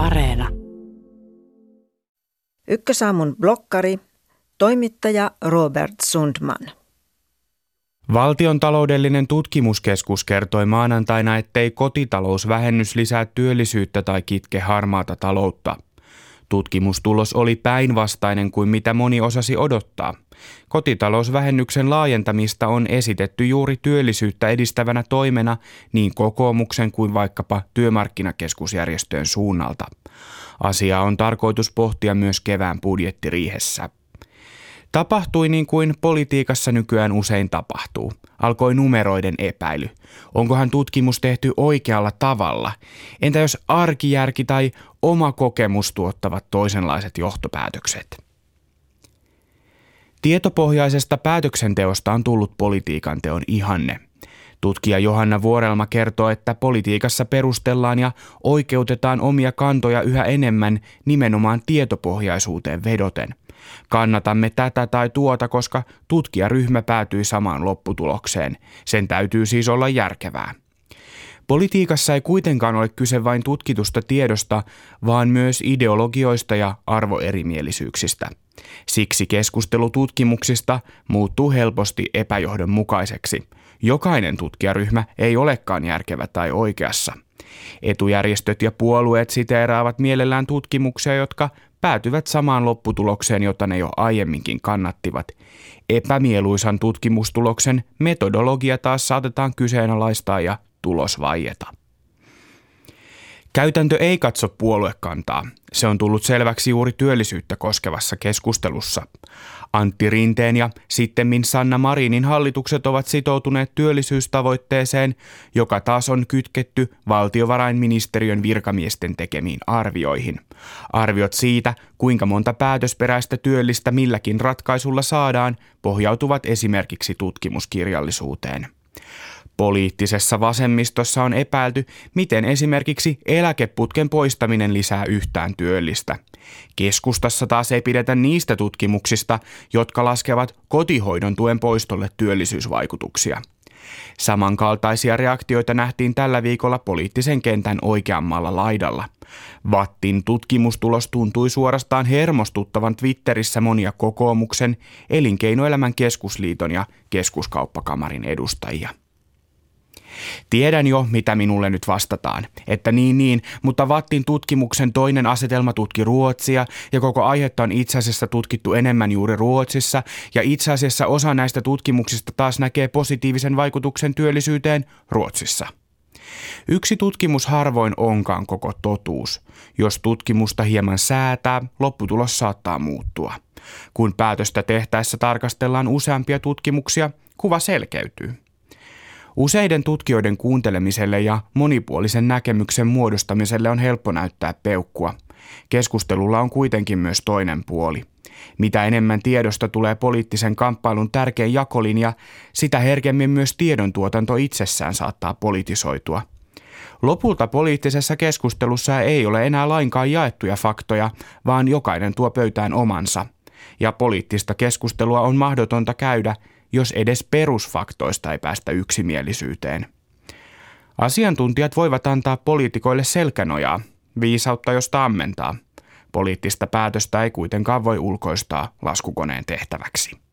Areena. Ykkösaamun blokkari, toimittaja Robert Sundman. Valtion taloudellinen tutkimuskeskus kertoi maanantaina, ettei kotitalousvähennys lisää työllisyyttä tai kitke harmaata taloutta. Tutkimustulos oli päinvastainen kuin mitä moni osasi odottaa. Kotitalousvähennyksen laajentamista on esitetty juuri työllisyyttä edistävänä toimena niin kokoomuksen kuin vaikkapa työmarkkinakeskusjärjestöjen suunnalta. Asiaa on tarkoitus pohtia myös kevään budjettiriihessä. Tapahtui niin kuin politiikassa nykyään usein tapahtuu. Alkoi numeroiden epäily. Onkohan tutkimus tehty oikealla tavalla? Entä jos arkijärki tai oma kokemus tuottavat toisenlaiset johtopäätökset? Tietopohjaisesta päätöksenteosta on tullut politiikan teon ihanne. Tutkija Johanna Vuorelma kertoo, että politiikassa perustellaan ja oikeutetaan omia kantoja yhä enemmän nimenomaan tietopohjaisuuteen vedoten. Kannatamme tätä tai tuota, koska tutkijaryhmä päätyi samaan lopputulokseen. Sen täytyy siis olla järkevää. Politiikassa ei kuitenkaan ole kyse vain tutkitusta tiedosta, vaan myös ideologioista ja arvoerimielisyyksistä. Siksi keskustelu tutkimuksista muuttuu helposti epäjohdonmukaiseksi. Jokainen tutkijaryhmä ei olekaan järkevä tai oikeassa. Etujärjestöt ja puolueet siteeraavat mielellään tutkimuksia, jotka päätyvät samaan lopputulokseen, jota ne jo aiemminkin kannattivat. Epämieluisan tutkimustuloksen metodologia taas saatetaan kyseenalaistaa ja tulos vaieta. Käytäntö ei katso puoluekantaa. Se on tullut selväksi juuri työllisyyttä koskevassa keskustelussa. Antti Rinteen ja sittemmin Sanna Marinin hallitukset ovat sitoutuneet työllisyystavoitteeseen, joka taas on kytketty valtiovarainministeriön virkamiesten tekemiin arvioihin. Arviot siitä, kuinka monta päätösperäistä työllistä milläkin ratkaisulla saadaan, pohjautuvat esimerkiksi tutkimuskirjallisuuteen. Poliittisessa vasemmistossa on epäilty, miten esimerkiksi eläkeputken poistaminen lisää yhtään työllistä. Keskustassa taas ei pidetä niistä tutkimuksista, jotka laskevat kotihoidon tuen poistolle työllisyysvaikutuksia. Samankaltaisia reaktioita nähtiin tällä viikolla poliittisen kentän oikeammalla laidalla. Vattin tutkimustulos tuntui suorastaan hermostuttavan Twitterissä monia kokoomuksen, elinkeinoelämän keskusliiton ja keskuskauppakamarin edustajia. Tiedän jo, mitä minulle nyt vastataan. Että niin niin, mutta Vattin tutkimuksen toinen asetelma tutki Ruotsia ja koko aihetta on itse asiassa tutkittu enemmän juuri Ruotsissa ja itse asiassa osa näistä tutkimuksista taas näkee positiivisen vaikutuksen työllisyyteen Ruotsissa. Yksi tutkimus harvoin onkaan koko totuus. Jos tutkimusta hieman säätää, lopputulos saattaa muuttua. Kun päätöstä tehtäessä tarkastellaan useampia tutkimuksia, kuva selkeytyy. Useiden tutkijoiden kuuntelemiselle ja monipuolisen näkemyksen muodostamiselle on helppo näyttää peukkua. Keskustelulla on kuitenkin myös toinen puoli. Mitä enemmän tiedosta tulee poliittisen kamppailun tärkein jakolinja, sitä herkemmin myös tiedon tuotanto itsessään saattaa politisoitua. Lopulta poliittisessa keskustelussa ei ole enää lainkaan jaettuja faktoja, vaan jokainen tuo pöytään omansa. Ja poliittista keskustelua on mahdotonta käydä, jos edes perusfaktoista ei päästä yksimielisyyteen. Asiantuntijat voivat antaa poliitikoille selkänojaa, viisautta josta ammentaa. Poliittista päätöstä ei kuitenkaan voi ulkoistaa laskukoneen tehtäväksi.